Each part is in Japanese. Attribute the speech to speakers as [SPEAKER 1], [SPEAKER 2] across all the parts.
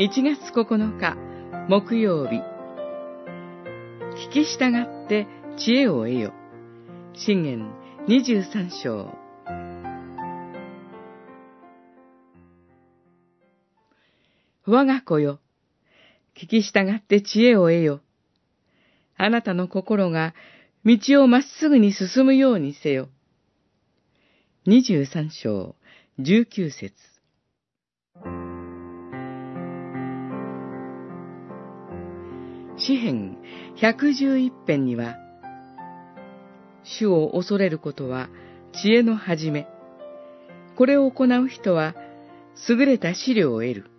[SPEAKER 1] 1月9日木曜日。聞き従って知恵を得よ。信玄23章。我が子よ。聞き従って知恵を得よ。あなたの心が道をまっすぐに進むようにせよ。23章19節。詩編111編には、主を恐れることは知恵の始め。これを行う人は優れた資料を得る。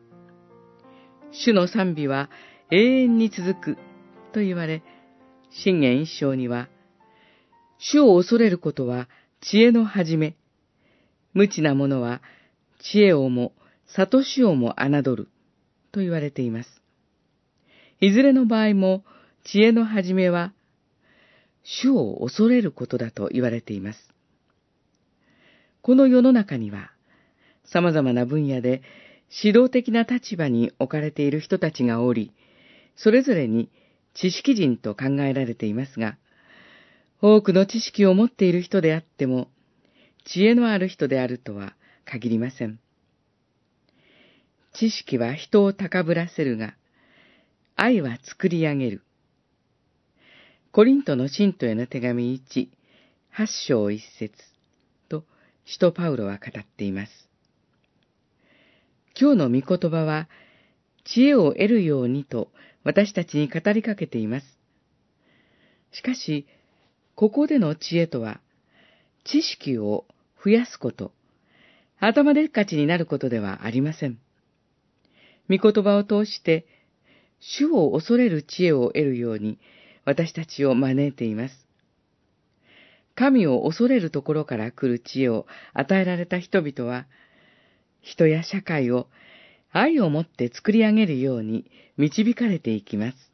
[SPEAKER 1] 主の賛美は永遠に続くと言われ、信玄一章には、主を恐れることは知恵の始め。無知な者は知恵をも悟しをも侮ると言われています。いずれの場合も知恵の始めは主を恐れることだと言われています。この世の中には様々な分野で指導的な立場に置かれている人たちがおり、それぞれに知識人と考えられていますが、多くの知識を持っている人であっても、知恵のある人であるとは限りません。知識は人を高ぶらせるが、愛は作り上げる。コリントの信徒への手紙1、八章一節と、使徒パウロは語っています。今日の御言葉は、知恵を得るようにと私たちに語りかけています。しかし、ここでの知恵とは、知識を増やすこと、頭でっかちになることではありません。御言葉を通して、主を恐れる知恵を得るように、私たちを招いています。神を恐れるところから来る知恵を与えられた人々は、人や社会を愛をもって作り上げるように導かれていきます。